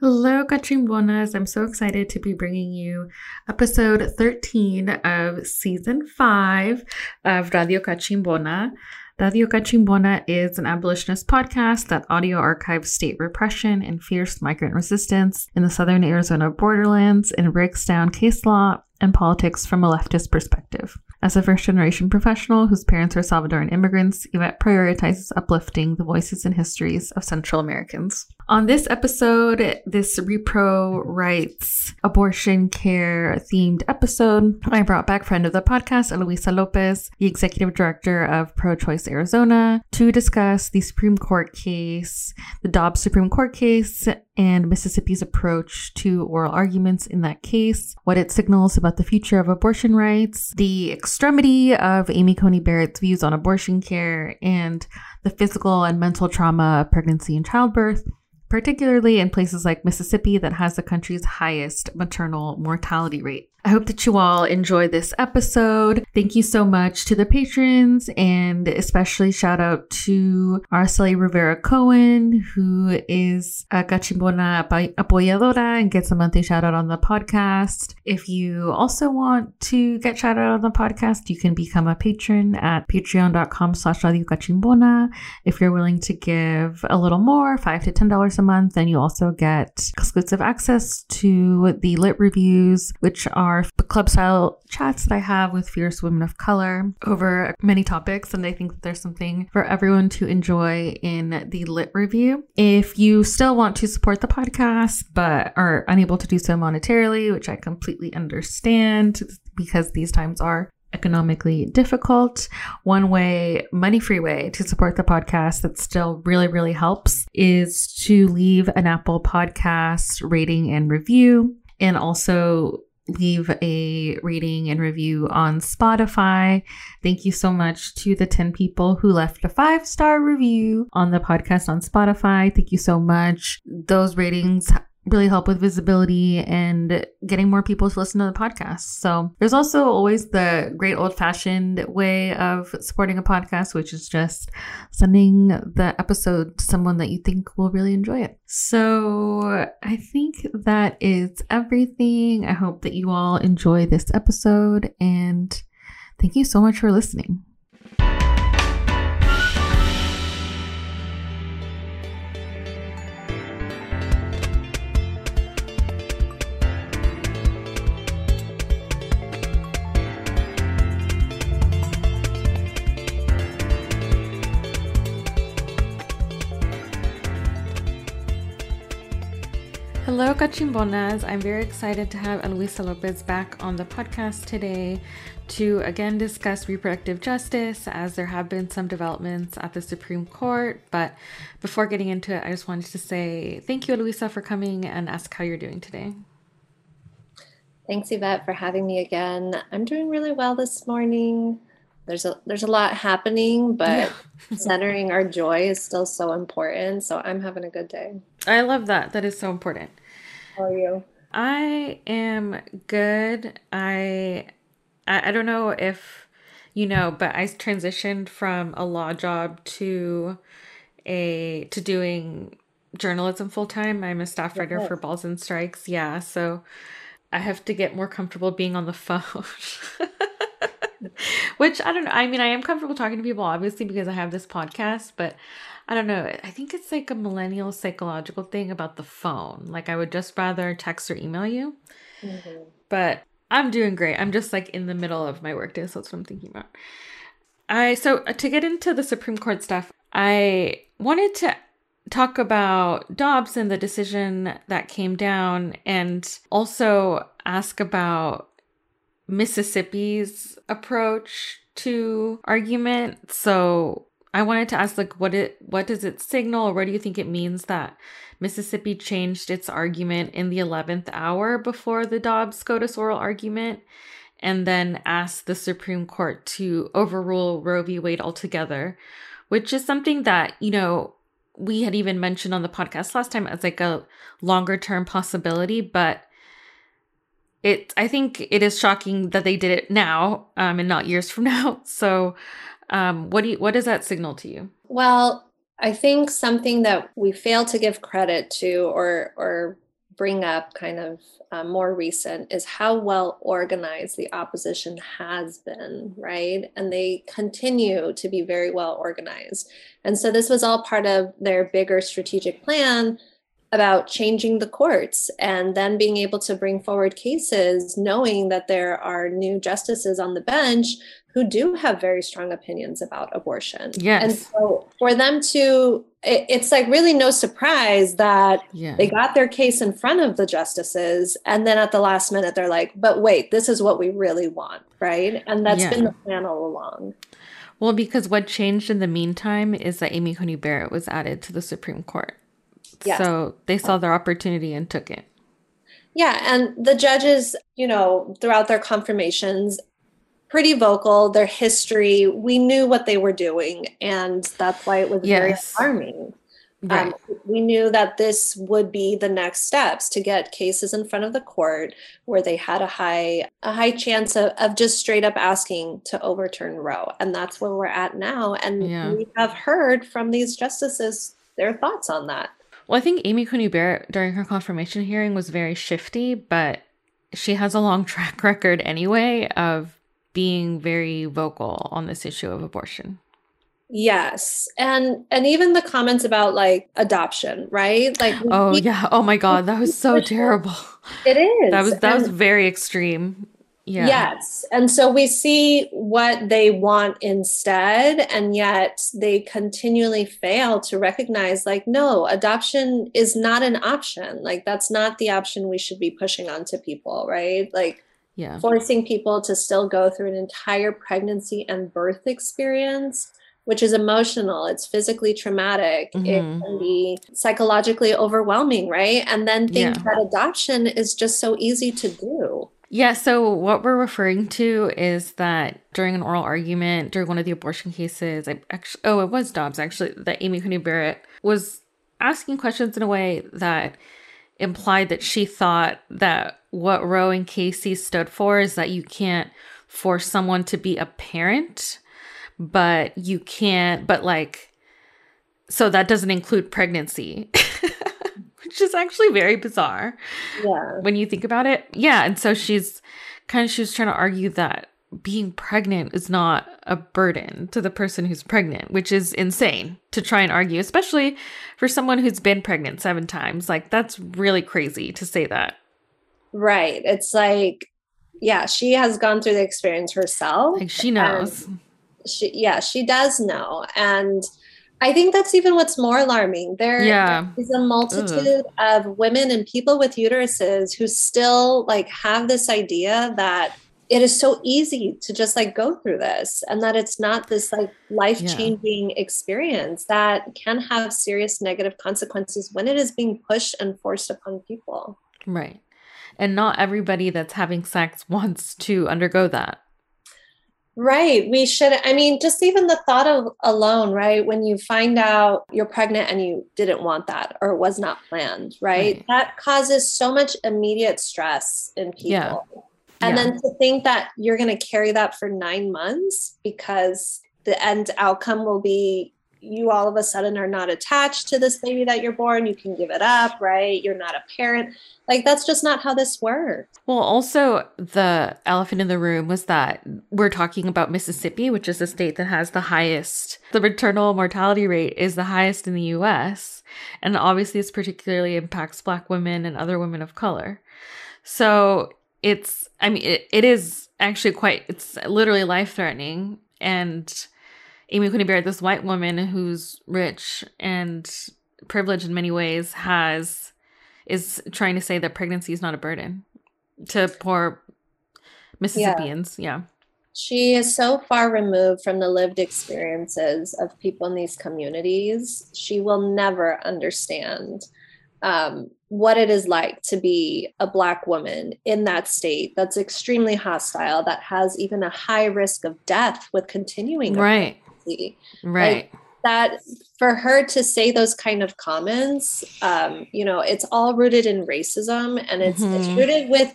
Hello, Cachimbonas. I'm so excited to be bringing you episode 13 of season 5 of Radio Cachimbona. Radio Cachimbona is an abolitionist podcast that audio archives state repression and fierce migrant resistance in the southern Arizona borderlands and breaks down case law and politics from a leftist perspective. As a first generation professional whose parents are Salvadoran immigrants, Yvette prioritizes uplifting the voices and histories of Central Americans. On this episode, this repro rights abortion care themed episode, I brought back friend of the podcast, Eloisa Lopez, the executive director of Pro Choice Arizona, to discuss the Supreme Court case, the Dobbs Supreme Court case, and Mississippi's approach to oral arguments in that case, what it signals about the future of abortion rights, the extremity of Amy Coney Barrett's views on abortion care, and the physical and mental trauma of pregnancy and childbirth, particularly in places like Mississippi that has the country's highest maternal mortality rate. I hope that you all enjoy this episode. Thank you so much to the patrons and especially shout out to Araceli Rivera Cohen, who is a Cachimbona apoyadora and gets a monthly shout out on the podcast. If you also want to get shout out on the podcast, you can become a patron at patreon.com slash radio. If you're willing to give a little more, five to ten dollars a month, then you also get exclusive access to the lit reviews, which are club style chats that I have with fierce women of color over many topics. And I think that there's something for everyone to enjoy in the lit review. If you still want to support the podcast, but are unable to do so monetarily, which I completely understand because these times are economically difficult. One way, money free way to support the podcast that still really, really helps is to leave an Apple podcast rating and review. And also leave a rating and review on Spotify. Thank you so much to the 10 people who left a five star review on the podcast on Spotify. Thank you so much. Those ratings really help with visibility and getting more people to listen to the podcast. So there's also always the great old fashioned way of supporting a podcast, which is just sending the episode to someone that you think will really enjoy it. So I think that is everything. I hope that you all enjoy this episode and thank you so much for listening. Cachimbonas. I'm very excited to have Eloisa Lopez back on the podcast today to again discuss reproductive justice, as there have been some developments at the Supreme Court. But before getting into it, I just wanted to say thank you, Eloisa, for coming and ask how you're doing today. Thanks, Yvette, for having me again. I'm doing really well this morning. There's a there's a lot happening, but centering our joy is still so important. So I'm having a good day. I love that. That is so important. How are you? I am good. I I, I don't know if you know, but I transitioned from a law job to a to doing journalism full time. I'm a staff writer for Balls and Strikes. Yeah, so I have to get more comfortable being on the phone. Which I don't know. I mean, I am comfortable talking to people obviously because I have this podcast, but I don't know. I think it's like a millennial psychological thing about the phone. Like I would just rather text or email you. Mm-hmm. But I'm doing great. I'm just like in the middle of my workday, so that's what I'm thinking about. I so uh, to get into the Supreme Court stuff, I wanted to talk about Dobbs and the decision that came down and also ask about Mississippi's approach to argument. So I wanted to ask like what it what does it signal or what do you think it means that Mississippi changed its argument in the 11th hour before the Dobbs SCOTUS oral argument and then asked the Supreme Court to overrule Roe v. Wade altogether, which is something that, you know, we had even mentioned on the podcast last time as like a longer term possibility, but it I think it is shocking that they did it now um, and not years from now. So um, what do you, what does that signal to you? Well, I think something that we fail to give credit to or or bring up kind of uh, more recent is how well organized the opposition has been, right? And they continue to be very well organized. And so this was all part of their bigger strategic plan about changing the courts and then being able to bring forward cases knowing that there are new justices on the bench who do have very strong opinions about abortion. Yes. And so for them to, it, it's like really no surprise that Yeah. they got their case in front of the justices. And then at the last minute, they're like, but wait, this is what we really want. Right. And that's Yeah. been the plan all along. Well, because what changed in the meantime is that Amy Coney Barrett was added to the Supreme Court. Yes. So they saw their opportunity and took it. Yeah, and the judges, you know, throughout their confirmations, pretty vocal, their history, we knew what they were doing, and that's why it was Yes. very alarming. Right. Um, we knew that this would be the next steps to get cases in front of the court where they had a high a high chance of, of just straight up asking to overturn Roe, and that's where we're at now. And Yeah. we have heard from these justices their thoughts on that. Well, I think Amy Coney Barrett during her confirmation hearing was very shifty, but she has a long track record anyway of being very vocal on this issue of abortion. Yes. And and even the comments about like adoption, right? Like Oh yeah. Oh my god, that was so terrible. it is. That was that was very extreme. Yeah. Yes. And so we see what they want instead, and yet they continually fail to recognize like, no, adoption is not an option. Like, that's not the option we should be pushing onto people, right? Like, Yeah. forcing people to still go through an entire pregnancy and birth experience, which is emotional, it's physically traumatic, it Mhm. can be psychologically overwhelming, right? And then think Yeah. that adoption is just so easy to do. Yeah, so what we're referring to is that during an oral argument during one of the abortion cases, I actually oh, it was Dobbs actually that Amy Coney Barrett was asking questions in a way that implied that she thought that what Roe and Casey stood for is that you can't force someone to be a parent, but you can't but like so that doesn't include pregnancy. Which is actually very bizarre Yeah. when you think about it. Yeah, and so she's kind of she was trying to argue that being pregnant is not a burden to the person who's pregnant, which is insane to try and argue, especially for someone who's been pregnant seven times. Like that's really crazy to say that. Right. It's like, yeah, she has gone through the experience herself. Like she knows. She, yeah, she does know. And I think that's even what's more alarming. There Yeah. is a multitude of women and people with uteruses who still like have this idea that it is so easy to just like go through this and that it's not this like life-changing experience that can have serious negative consequences when it is being pushed and forced upon people. Right. And not everybody that's having sex wants to undergo that. Right. We should, I mean, just even the thought of alone, right? When you find out you're pregnant and you didn't want that or it was not planned, right? Right. That causes so much immediate stress in people. Yeah. And Yeah. then to think that you're going to carry that for nine months because the end outcome will be you all of a sudden are not attached to this baby that you're born. You can give it up, right? You're not a parent. Like, that's just not how this works. Well, also, the elephant in the room was that we're talking about Mississippi, which is the state that has the highest, the maternal mortality rate is the highest in the US. And obviously, this particularly impacts Black women and other women of color. So it's, I mean, it, it is actually quite, it's literally life threatening. And Amy Coney Barrett, this white woman who's rich and privileged in many ways, has is trying to say that pregnancy is not a burden to poor Mississippians. Yeah. She is so far removed from the lived experiences of people in these communities. She will never understand um, what it is like to be a Black woman in that state that's extremely hostile, that has even a high risk of death with continuing Right. Right. that for her to say those kind of comments um, you know it's all rooted in racism and it's, it's Mhm. rooted with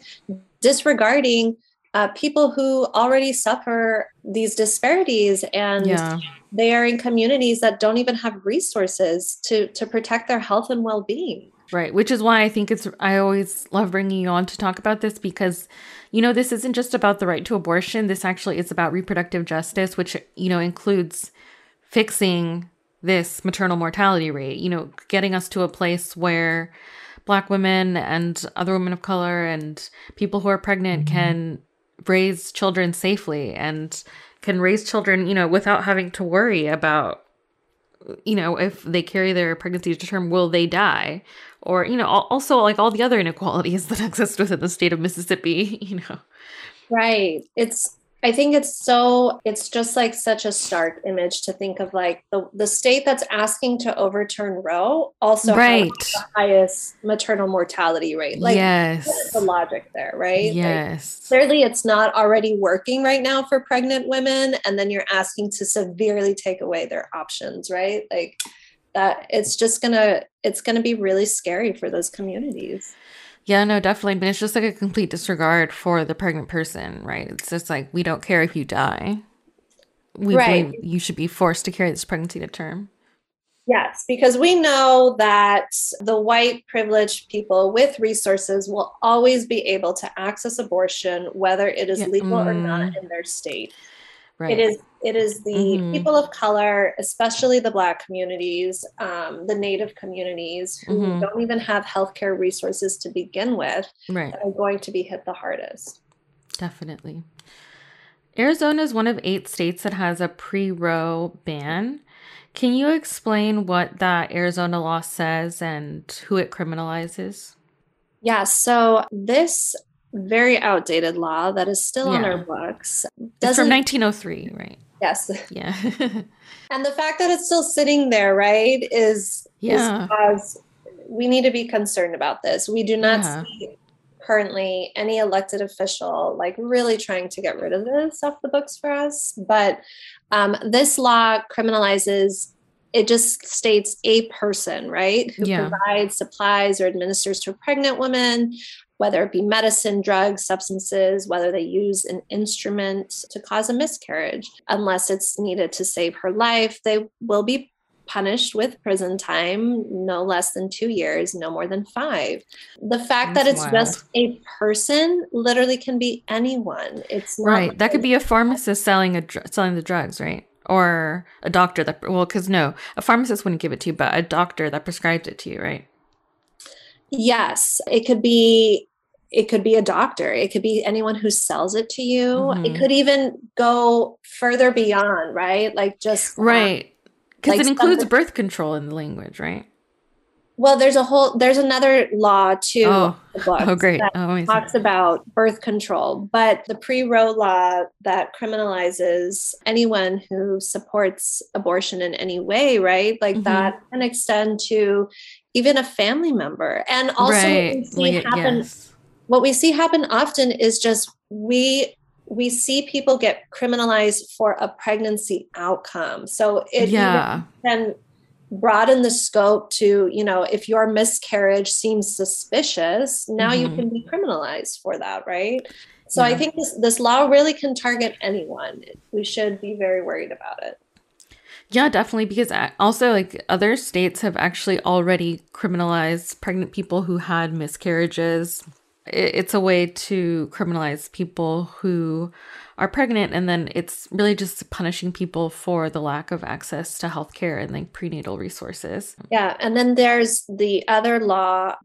disregarding uh, people who already suffer these disparities and yeah. they are in communities that don't even have resources to to protect their health and well-being Right, which is why I think it's I always love bringing you on to talk about this because you know this isn't just about the right to abortion, this actually is about reproductive justice which you know includes fixing this maternal mortality rate, you know, getting us to a place where black women and other women of color and people who are pregnant mm-hmm. can raise children safely and can raise children, you know, without having to worry about you know, if they carry their pregnancy to term, will they die? Or, you know, also like all the other inequalities that exist within the state of Mississippi, you know. Right. It's I think it's so it's just like such a stark image to think of like the the state that's asking to overturn Roe also right. the highest maternal mortality rate. Like yes. the logic there, right? Yes. Like, clearly it's not already working right now for pregnant women and then you're asking to severely take away their options, right? Like that it's just gonna it's gonna be really scary for those communities. Yeah, no, definitely. But it's just like a complete disregard for the pregnant person, right? It's just like we don't care if you die. We right. believe you should be forced to carry this pregnancy to term. Yes, because we know that the white privileged people with resources will always be able to access abortion, whether it is yeah. legal mm. or not mm. in their state. Right. It is it is the mm-hmm. people of color, especially the Black communities, um, the Native communities who mm-hmm. don't even have healthcare resources to begin with, right. that are going to be hit the hardest. Definitely. Arizona is one of eight states that has a pre Roe ban. Can you explain what that Arizona law says and who it criminalizes? Yeah, so this very outdated law that is still yeah. on our books. It's from 1903, right? Yes. Yeah. and the fact that it's still sitting there, right, is yeah. is we need to be concerned about this. We do not yeah. see currently any elected official like really trying to get rid of this off the books for us. But um, this law criminalizes it just states a person, right, who yeah. provides supplies or administers to a pregnant woman, whether it be medicine, drugs, substances, whether they use an instrument to cause a miscarriage. Unless it's needed to save her life, they will be punished with prison time no less than two years, no more than five. The fact That's that it's wild. just a person literally can be anyone. It's right. Like that could be a pharmacist selling a dr- selling the drugs, right? Or a doctor that well, because no, a pharmacist wouldn't give it to you, but a doctor that prescribed it to you, right? Yes, it could be it could be a doctor it could be anyone who sells it to you. Mm-hmm. it could even go further beyond right? Like just um, right. Because like it includes birth control in the language right? Well there's a whole there's another law too oh, oh great. oh, talks about birth control but the pre-roe law that criminalizes anyone who supports abortion in any way right? Like mm-hmm. that can extend to even a family member and also right. see happen yes what we see happen often is just we we see people get criminalized for a pregnancy outcome. So it yeah. can broaden the scope to, you know, if your miscarriage seems suspicious, now mm-hmm. you can be criminalized for that, right? So yeah. I think this this law really can target anyone. We should be very worried about it. Yeah, definitely. Because also, like other states have actually already criminalized pregnant people who had miscarriages it's a way to criminalize people who are pregnant and then it's really just punishing people for the lack of access to healthcare and like prenatal resources. Yeah, and then there's the other law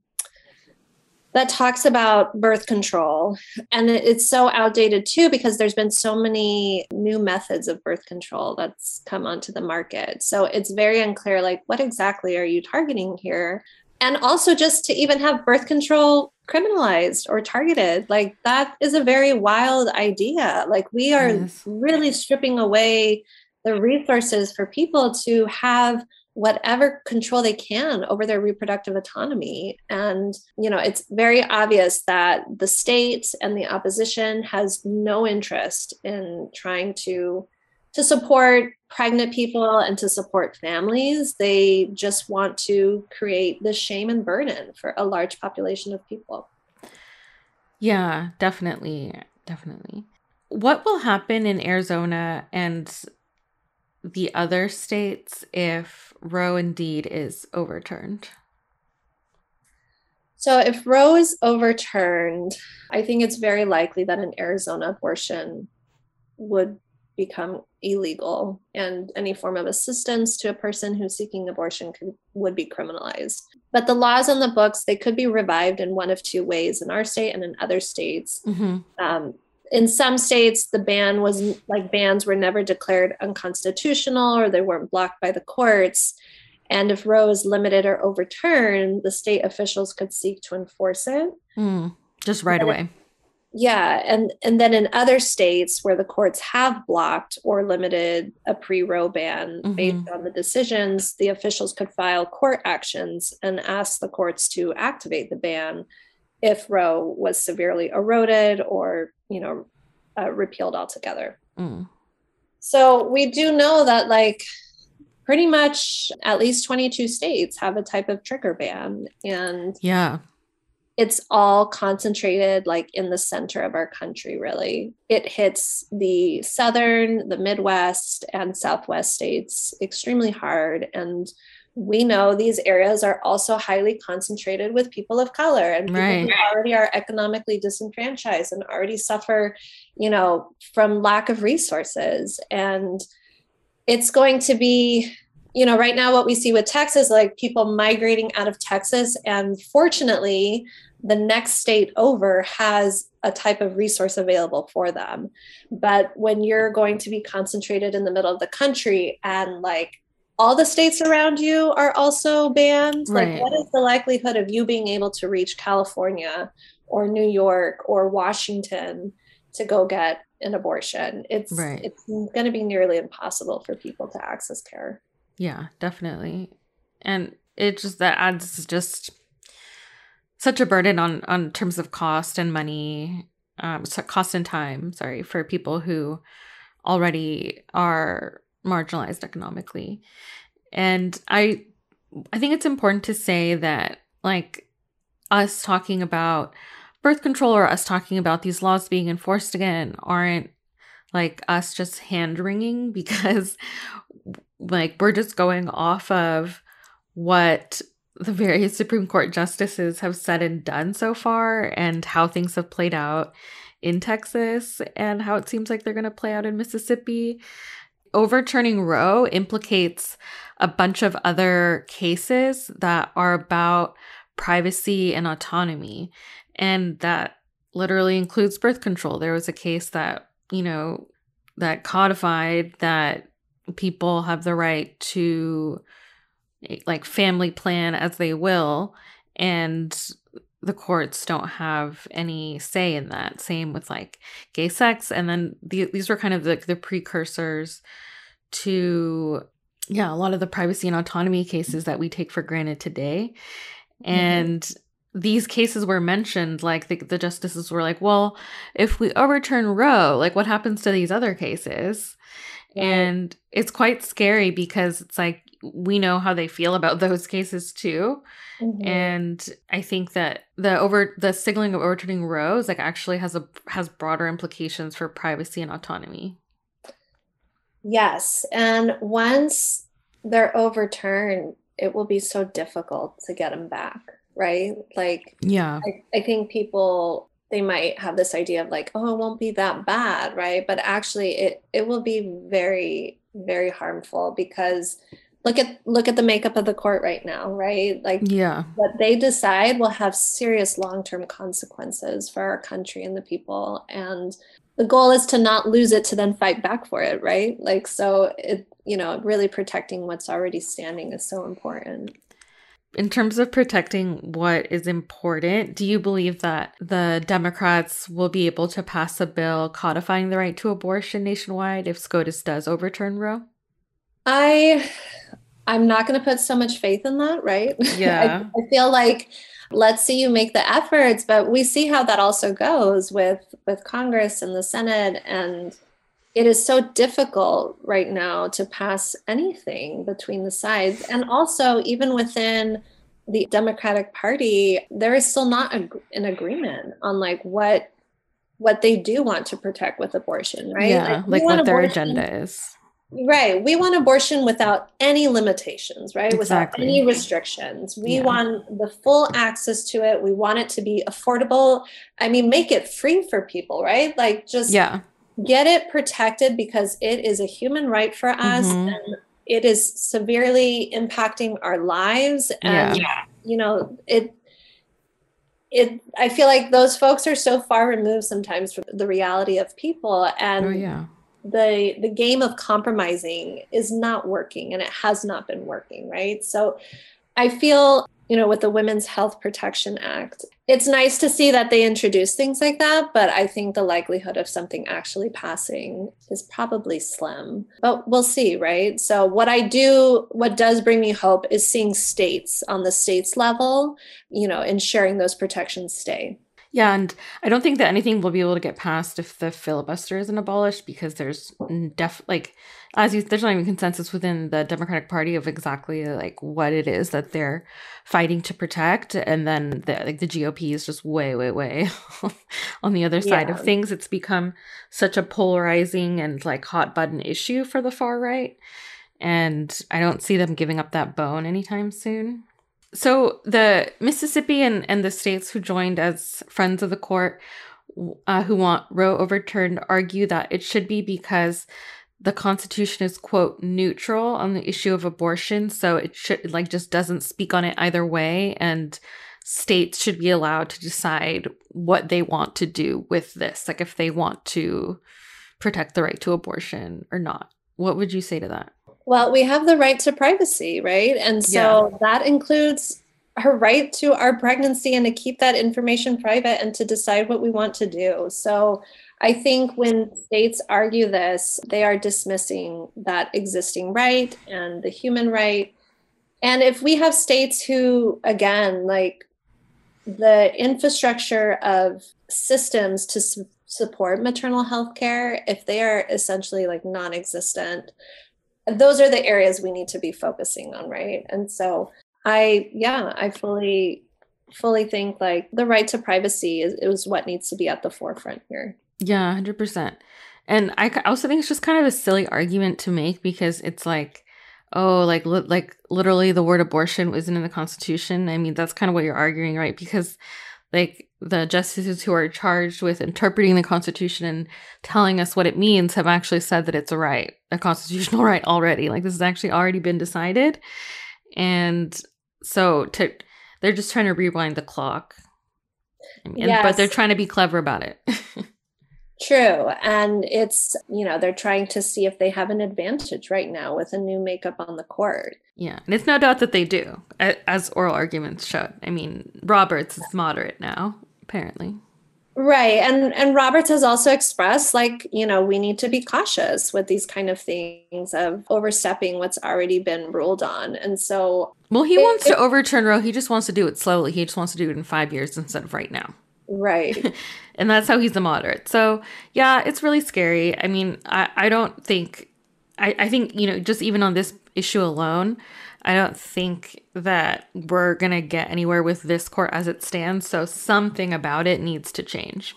that talks about birth control and it's so outdated too because there's been so many new methods of birth control that's come onto the market. So it's very unclear like what exactly are you targeting here? And also just to even have birth control criminalized or targeted like that is a very wild idea like we are yes. really stripping away the resources for people to have whatever control they can over their reproductive autonomy and you know it's very obvious that the state and the opposition has no interest in trying to to support pregnant people and to support families. They just want to create the shame and burden for a large population of people. Yeah, definitely. Definitely. What will happen in Arizona and the other states if Roe indeed is overturned? So if Roe is overturned, I think it's very likely that an Arizona abortion would become illegal and any form of assistance to a person who's seeking abortion could, would be criminalized but the laws on the books they could be revived in one of two ways in our state and in other states mm-hmm. um, in some states the ban was like bans were never declared unconstitutional or they weren't blocked by the courts. And if roe is limited or overturned the state officials could seek to enforce it. Mm, just right away. Yeah and and then in other states where the courts have blocked or limited a pre-roe ban mm-hmm. based on the decisions the officials could file court actions and ask the courts to activate the ban if roe was severely eroded or you know uh, repealed altogether. Mm. so we do know that like pretty much at least 22 states have a type of trigger ban and yeah. it's all concentrated like in the center of our country really. It hits the southern the midwest and southwest states extremely hard and we know these areas are also highly concentrated with people of color and people right. who already are economically disenfranchised and already suffer you know from lack of resources and it's going to be you know right now what we see with texas like people migrating out of texas and fortunately the next state over has a type of resource available for them. But when you're going to be concentrated in the middle of the country and like all the states around you are also banned, right. like what is the likelihood of you being able to reach California or New York or Washington to go get an abortion? It's right. it's going to be nearly impossible for people to access care. Yeah, definitely. And it just that adds just such a burden on on terms of cost and money, um, cost and time. Sorry for people who already are marginalized economically, and I I think it's important to say that like us talking about birth control or us talking about these laws being enforced again aren't like us just hand wringing because like we're just going off of what the various Supreme Court justices have said and done so far, and how things have played out in Texas, and how it seems like they're going to play out in Mississippi. Overturning Roe implicates a bunch of other cases that are about privacy and autonomy, and that literally includes birth control. There was a case that, you know, that codified that people have the right to like family plan as they will and the courts don't have any say in that. Same with like gay sex and then the, these were kind of the, the precursors to yeah a lot of the privacy and autonomy cases that we take for granted today. Mm-hmm. and these cases were mentioned like the, the justices were like well if we overturn roe like what happens to these other cases? And it's quite scary because it's like we know how they feel about those cases too. Mm-hmm. And I think that the over the signaling of overturning Roe's like actually has a has broader implications for privacy and autonomy. Yes, and once they're overturned, it will be so difficult to get them back, right? Like, yeah, I, I think people they might have this idea of like, oh, it won't be that bad, right? But actually, it it will be very very harmful because look at look at the makeup of the court right now right? Like yeah. what they decide will have serious long-term consequences for our country and the people. And the goal is to not lose it to then fight back for it right? Like so it you know really protecting what's already standing is so important. In terms of protecting what is important, do you believe that the Democrats will be able to pass a bill codifying the right to abortion nationwide if SCOTUS does overturn Roe? I I'm not going to put so much faith in that, right? Yeah. I, I, feel like let's see you make the efforts, but we see how that also goes with with Congress and the Senate and it is so difficult right now to pass anything between the sides and also even within the Democratic Party there is still not a, an agreement on like what what they do want to protect with abortion, right? Yeah, like, like what their agenda is Right. We want abortion without any limitations, right? Exactly. Without any restrictions. We yeah. want the full access to it. We want it to be affordable. I mean, make it free for people, right? Like just yeah. get it protected because it is a human right for us mm-hmm. and it is severely impacting our lives and yeah. you know, it it I feel like those folks are so far removed sometimes from the reality of people and oh, yeah the the game of compromising is not working and it has not been working right? So i feel you know with the women's health protection act it's nice to see that they introduce things like that but i think the likelihood of something actually passing is probably slim but we'll see right? So what i do what does bring me hope is seeing states on the states level you know ensuring those protections stay yeah, and I don't think that anything will be able to get passed if the filibuster isn't abolished because there's def like as you there's not even consensus within the Democratic Party of exactly like what it is that they're fighting to protect, and then the like the GOP is just way way way on the other side yeah. of things. It's become such a polarizing and like hot button issue for the far right, and I don't see them giving up that bone anytime soon. So the Mississippi and, and the states who joined as friends of the court uh, who want Roe overturned argue that it should be because the Constitution is quote neutral on the issue of abortion, so it should like just doesn't speak on it either way, and states should be allowed to decide what they want to do with this, like if they want to protect the right to abortion or not. What would you say to that? Well, we have the right to privacy, right? And so yeah. that includes her right to our pregnancy and to keep that information private and to decide what we want to do. So I think when states argue this, they are dismissing that existing right and the human right. And if we have states who, again, like the infrastructure of systems to su- support maternal health care, if they are essentially like non existent, those are the areas we need to be focusing on right? And so i yeah i fully fully think like the right to privacy is, is what needs to be at the forefront here. Yeah 100% and i also think it's just kind of a silly argument to make because it's like oh like li- like literally the word abortion isn't in the constitution. I mean that's kind of what you're arguing right? Because like the justices who are charged with interpreting the Constitution and telling us what it means have actually said that it's a right, a constitutional right already. Like this has actually already been decided. And so to they're just trying to rewind the clock. I mean, yes. but they're trying to be clever about it. True. And it's, you know, they're trying to see if they have an advantage right now with a new makeup on the court. Yeah. And it's no doubt that they do, as oral arguments showed. I mean, Roberts is moderate now, apparently. Right. And and Roberts has also expressed like, you know, we need to be cautious with these kind of things of overstepping what's already been ruled on. And so Well, he it, wants to overturn Roe. He just wants to do it slowly. He just wants to do it in 5 years instead of right now. Right. and that's how he's a moderate. So yeah, it's really scary. I mean, I, I don't think I, I think, you know, just even on this issue alone, I don't think that we're gonna get anywhere with this court as it stands. So something about it needs to change.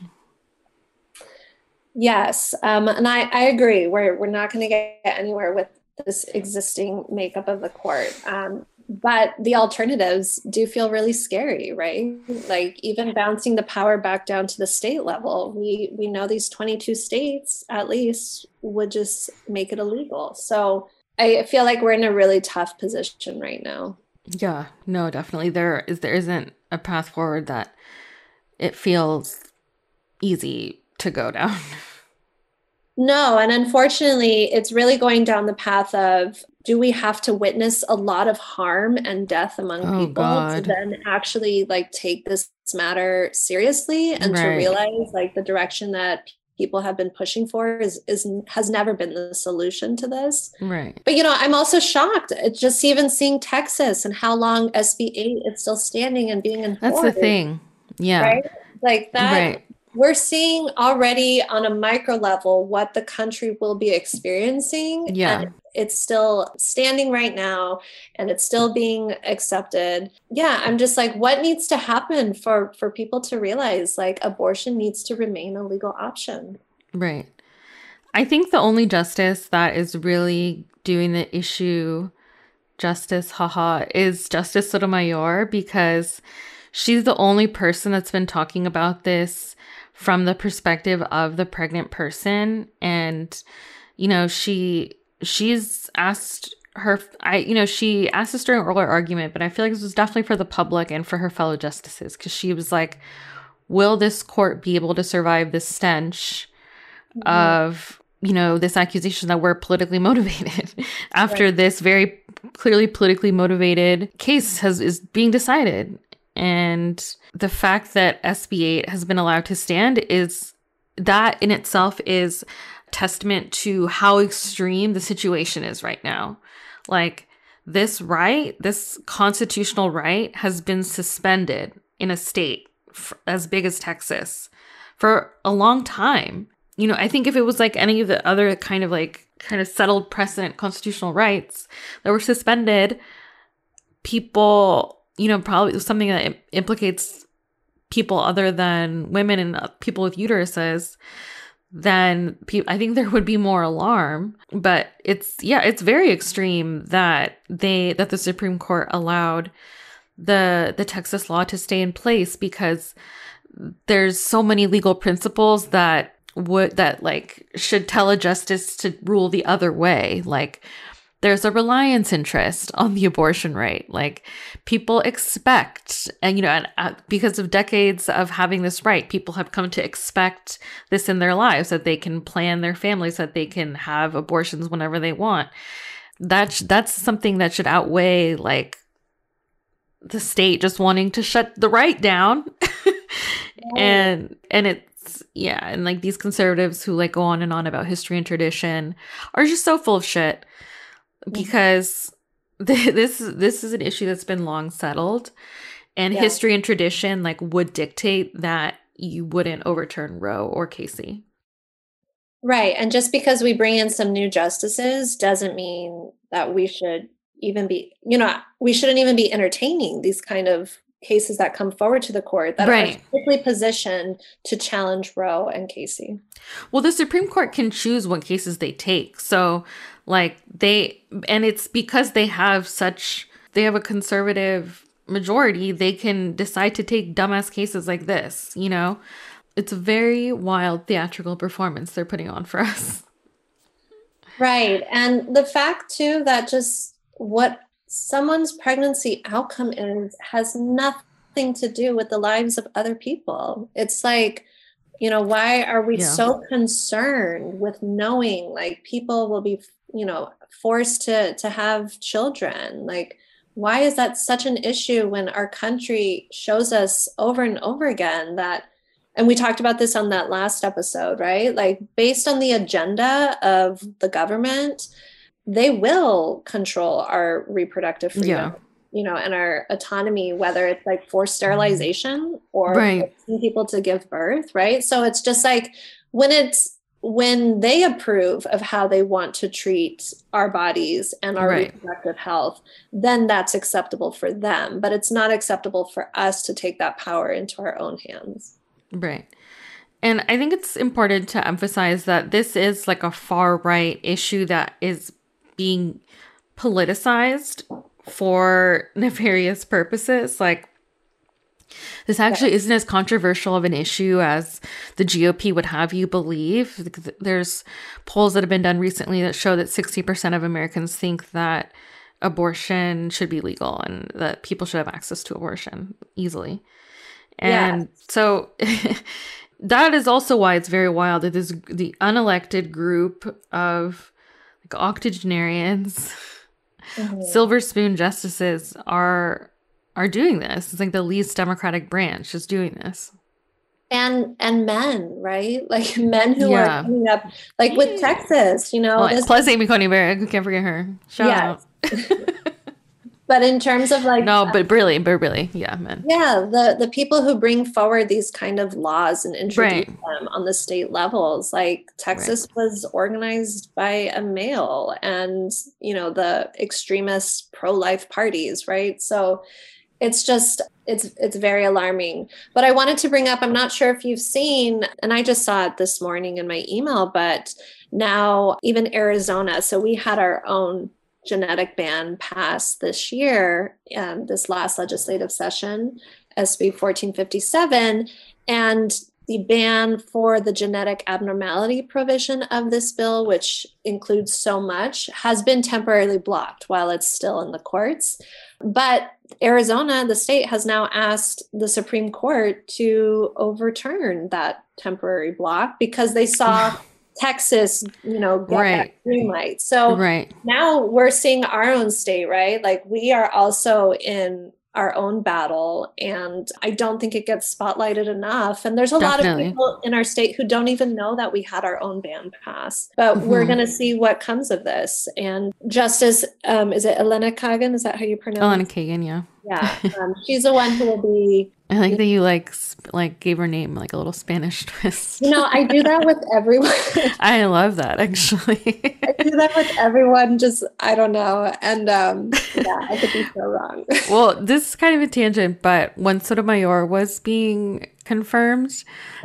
Yes. Um, and I, I agree. We're we're not gonna get anywhere with this existing makeup of the court. Um, but the alternatives do feel really scary right? Like even bouncing the power back down to the state level we we know these 22 states at least would just make it illegal. So i feel like we're in a really tough position right now. Yeah no definitely. There is there isn't a path forward that it feels easy to go down. No, and unfortunately, it's really going down the path of do we have to witness a lot of harm and death among oh, people God. to then actually like take this matter seriously and right. to realize like the direction that people have been pushing for is is has never been the solution to this. Right. But you know, I'm also shocked It's just even seeing Texas and how long SB 8 is still standing and being enforced. That's the thing. Yeah. Right? Like that right we're seeing already on a micro level what the country will be experiencing. Yeah. it's still standing right now and it's still being accepted. Yeah, I'm just like what needs to happen for for people to realize like abortion needs to remain a legal option. Right. I think the only justice that is really doing the issue justice, haha, is Justice Sotomayor because she's the only person that's been talking about this from the perspective of the pregnant person and you know she she's asked her i you know she asked this during oral argument but i feel like this was definitely for the public and for her fellow justices because she was like will this court be able to survive this stench mm-hmm. of you know this accusation that we're politically motivated after right. this very clearly politically motivated case has is being decided and the fact that SB8 has been allowed to stand is that in itself is testament to how extreme the situation is right now. Like this right, this constitutional right has been suspended in a state f- as big as Texas for a long time. You know, I think if it was like any of the other kind of like kind of settled precedent constitutional rights that were suspended, people you know, probably something that implicates people other than women and uh, people with uteruses, then pe- I think there would be more alarm. But it's yeah, it's very extreme that they that the Supreme Court allowed the the Texas law to stay in place because there's so many legal principles that would that like should tell a justice to rule the other way like there's a reliance interest on the abortion rate. Like people expect, and you know, and, uh, because of decades of having this right, people have come to expect this in their lives that they can plan their families, that they can have abortions whenever they want. That's that's something that should outweigh like the state just wanting to shut the right down. and and it's yeah, and like these conservatives who like go on and on about history and tradition are just so full of shit because this this is an issue that's been long settled and yeah. history and tradition like would dictate that you wouldn't overturn Roe or Casey. Right. And just because we bring in some new justices doesn't mean that we should even be, you know, we shouldn't even be entertaining these kind of cases that come forward to the court that right. are strictly positioned to challenge Roe and Casey. Well, the Supreme Court can choose what cases they take. So like they, and it's because they have such, they have a conservative majority, they can decide to take dumbass cases like this, you know? It's a very wild theatrical performance they're putting on for us. Right. And the fact, too, that just what someone's pregnancy outcome is has nothing to do with the lives of other people. It's like, you know, why are we yeah. so concerned with knowing like people will be you know forced to to have children like why is that such an issue when our country shows us over and over again that and we talked about this on that last episode right like based on the agenda of the government they will control our reproductive freedom yeah. You know and our autonomy whether it's like forced mm-hmm. sterilization or right. people to give birth right so it's just like when it's when they approve of how they want to treat our bodies and our right. reproductive health, then that's acceptable for them. But it's not acceptable for us to take that power into our own hands. Right. And I think it's important to emphasize that this is like a far right issue that is being politicized for nefarious purposes. Like, this actually isn't as controversial of an issue as the GOP would have you believe. There's polls that have been done recently that show that 60% of Americans think that abortion should be legal and that people should have access to abortion easily. And yeah. so that is also why it's very wild that this the unelected group of like octogenarians, mm-hmm. silver spoon justices are are doing this. It's like the least democratic branch is doing this. And and men, right? Like men who yeah. are coming up, like with Texas, you know. Well, plus Amy Coney Barrett, can't forget her. Shout yes. out. but in terms of like no uh, but really but really yeah man yeah the the people who bring forward these kind of laws and introduce right. them on the state levels like texas right. was organized by a male and you know the extremist pro-life parties right so it's just it's it's very alarming but i wanted to bring up i'm not sure if you've seen and i just saw it this morning in my email but now even arizona so we had our own genetic ban passed this year um, this last legislative session sb 1457 and the ban for the genetic abnormality provision of this bill, which includes so much, has been temporarily blocked while it's still in the courts. But Arizona, the state, has now asked the Supreme Court to overturn that temporary block because they saw Texas, you know, get right. that green light. So right. now we're seeing our own state, right? Like we are also in our own battle and i don't think it gets spotlighted enough and there's a Definitely. lot of people in our state who don't even know that we had our own ban pass but mm-hmm. we're going to see what comes of this and justice um, is it elena kagan is that how you pronounce elena kagan yeah yeah um, she's the one who will be I like that you like like gave her name like a little Spanish twist. You know, I do that with everyone. I love that actually. Do that with everyone. Just I don't know, and um, yeah, I could be so wrong. well, this is kind of a tangent, but when Sotomayor was being confirmed,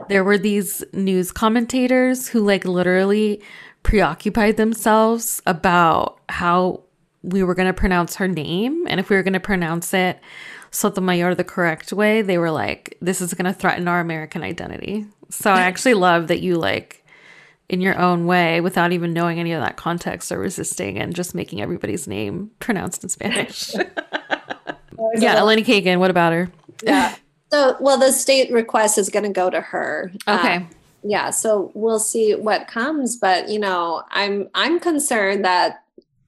there were these news commentators who like literally preoccupied themselves about how we were going to pronounce her name and if we were going to pronounce it Sotomayor the correct way, they were like, this is going to threaten our American identity. So I actually love that you like in your own way without even knowing any of that context or resisting and just making everybody's name pronounced in Spanish. yeah, Eleni Kagan, what about her? Yeah. So, well, the state request is going to go to her. Okay. Um, yeah, so we'll see what comes, but you know, I'm I'm concerned that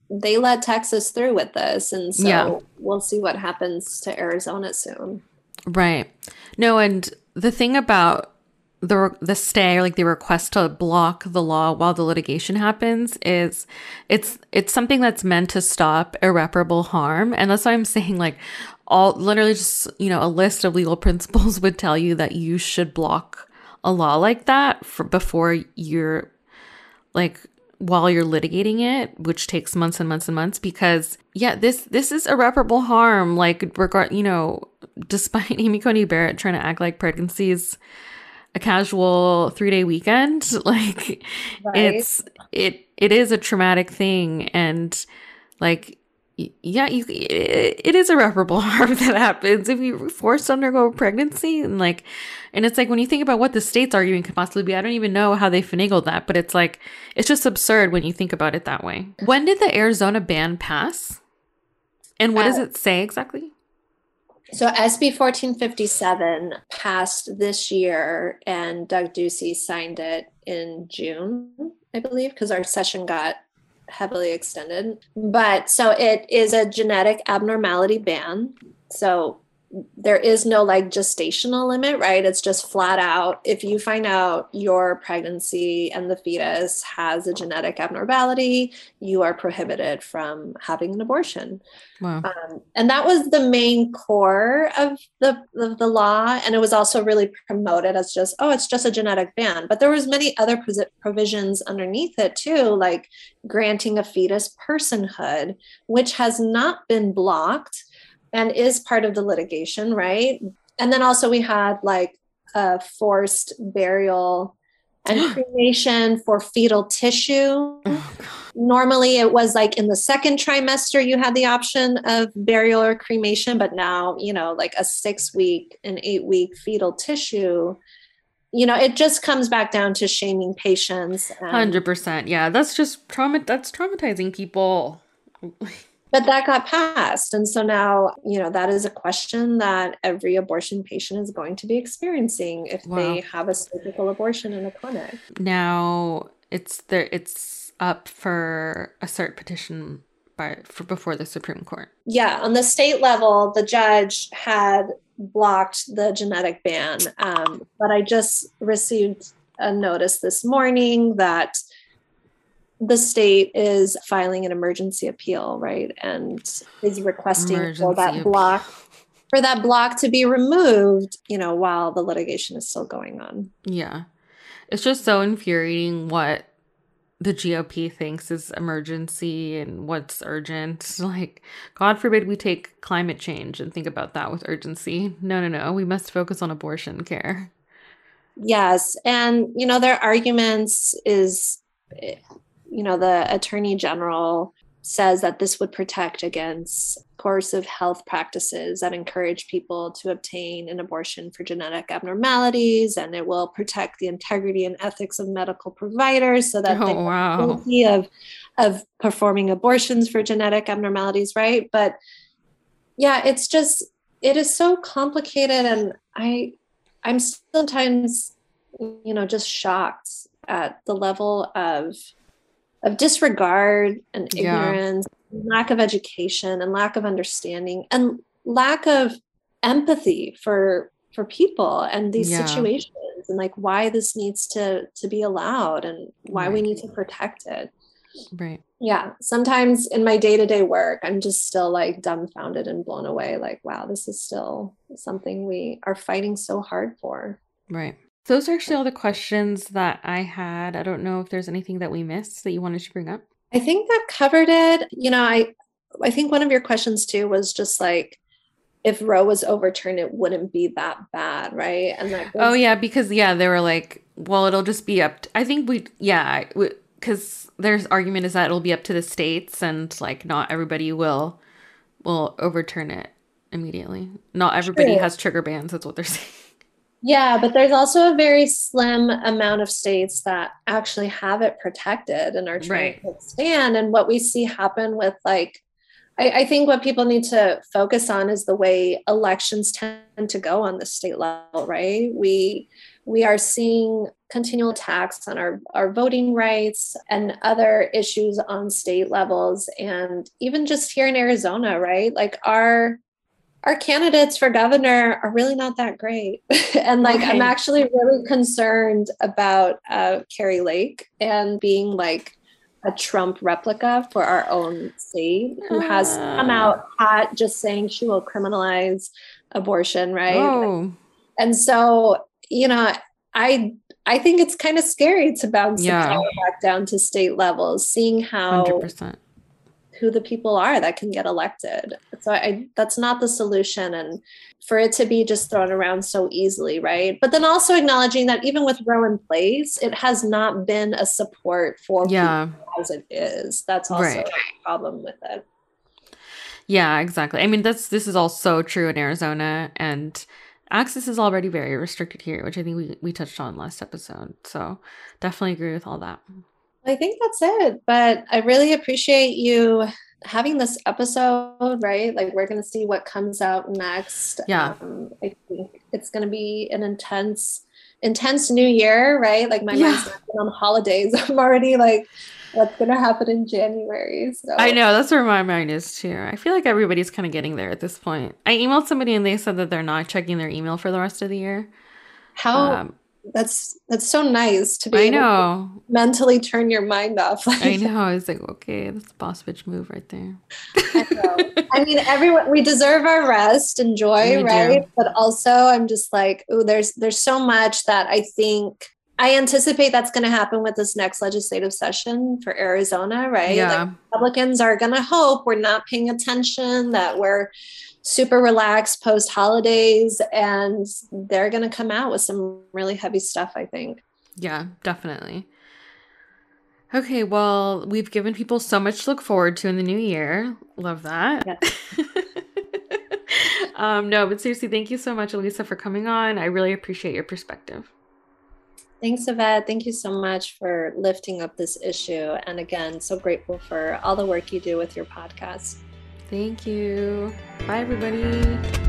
they let Texas through with this. And so yeah. we'll see what happens to Arizona soon. Right. No, and the thing about the the stay or like the request to block the law while the litigation happens is it's it's something that's meant to stop irreparable harm and that's why i'm saying like all literally just you know a list of legal principles would tell you that you should block a law like that for before you're like while you're litigating it, which takes months and months and months because yeah, this this is irreparable harm. Like regard you know, despite Amy Coney Barrett trying to act like pregnancy is a casual three day weekend, like right. it's it it is a traumatic thing and like yeah, you it, it is irreparable harm that happens if you forced to undergo pregnancy and like and it's like when you think about what the state's argument could possibly be, I don't even know how they finagled that, but it's like it's just absurd when you think about it that way. When did the Arizona ban pass? And what uh, does it say exactly? So SB 1457 passed this year and Doug Ducey signed it in June, I believe, because our session got heavily extended. But so it is a genetic abnormality ban. So there is no like gestational limit, right? It's just flat out if you find out your pregnancy and the fetus has a genetic abnormality, you are prohibited from having an abortion. Wow. Um, and that was the main core of the of the law, and it was also really promoted as just oh, it's just a genetic ban. But there was many other provisions underneath it too, like granting a fetus personhood, which has not been blocked and is part of the litigation, right? And then also we had like a forced burial and cremation for fetal tissue. Oh, Normally it was like in the second trimester you had the option of burial or cremation, but now, you know, like a 6 week and 8 week fetal tissue you know it just comes back down to shaming patients and- 100% yeah that's just trauma that's traumatizing people but that got passed. And so now you know that is a question that every abortion patient is going to be experiencing if wow. they have a surgical abortion in a clinic now it's there it's up for a cert petition by for before the supreme court. Yeah on the state level the judge had blocked the genetic ban. Um, but i just received a notice this morning that the state is filing an emergency appeal, right? And is requesting emergency for that appeal. block for that block to be removed, you know, while the litigation is still going on. Yeah. It's just so infuriating what the GOP thinks is emergency and what's urgent. Like, God forbid we take climate change and think about that with urgency. No, no, no. We must focus on abortion care. Yes. And, you know, their arguments is, you know, the attorney general says that this would protect against coercive health practices that encourage people to obtain an abortion for genetic abnormalities and it will protect the integrity and ethics of medical providers so that oh, they wow. of of performing abortions for genetic abnormalities right but yeah it's just it is so complicated and i i'm sometimes you know just shocked at the level of of disregard and ignorance, yeah. lack of education and lack of understanding and lack of empathy for for people and these yeah. situations and like why this needs to to be allowed and why right. we need to protect it. Right. Yeah. Sometimes in my day-to-day work, I'm just still like dumbfounded and blown away. Like, wow, this is still something we are fighting so hard for. Right. Those are actually all the questions that I had. I don't know if there's anything that we missed that you wanted to bring up. I think that covered it. You know, I I think one of your questions too was just like if Roe was overturned, it wouldn't be that bad, right? And that oh, goes- oh yeah, because yeah, they were like, well, it'll just be up. To, I think we yeah, because there's argument is that it'll be up to the states, and like not everybody will will overturn it immediately. Not everybody True. has trigger bans. That's what they're saying. Yeah, but there's also a very slim amount of states that actually have it protected and are trying right. to expand. And what we see happen with like, I, I, think what people need to focus on is the way elections tend to go on the state level, right? We we are seeing continual attacks on our, our voting rights and other issues on state levels. And even just here in Arizona, right? Like our our candidates for governor are really not that great. and like, I'm actually really concerned about uh, Kari Lake and being like a Trump replica for our own state who has come ah. out hot just saying she will criminalize abortion, right? Oh. And so, you know, I I think it's kind of scary to bounce yeah. the power back down to state levels, seeing how 100% who the people are that can get elected. So I that's not the solution and for it to be just thrown around so easily, right? But then also acknowledging that even with Roe in place, it has not been a support for yeah. as it is. That's also right. a problem with it. Yeah, exactly. I mean, that's this is all so true in Arizona and access is already very restricted here, which I think we, we touched on last episode. So definitely agree with all that. I think that's it. But I really appreciate you having this episode, right? Like we're going to see what comes out next. Yeah. Um, I think it's going to be an intense, intense new year, right? Like my yeah. mind's on holidays. I'm already like, what's going to happen in January? So I know that's where my mind is too. I feel like everybody's kind of getting there at this point. I emailed somebody and they said that they're not checking their email for the rest of the year. How um, that's that's so nice to be I know mentally turn your mind off. Like I know. I was like okay, that's a boss bitch move right there. I. I mean, everyone we deserve our rest, and enjoy, right? Do. But also, I'm just like, oh, there's there's so much that I think I anticipate that's going to happen with this next legislative session for Arizona, right? Yeah. Like Republicans are going to hope we're not paying attention, that we're super relaxed post holidays and they're going to come out with some really heavy stuff i think yeah definitely okay well we've given people so much to look forward to in the new year love that yes. um no but seriously thank you so much elisa for coming on i really appreciate your perspective Thanks, Yvette. Thank you so much for lifting up this issue. And again, so grateful for all the work you do with your podcast. Thank you. Bye, everybody.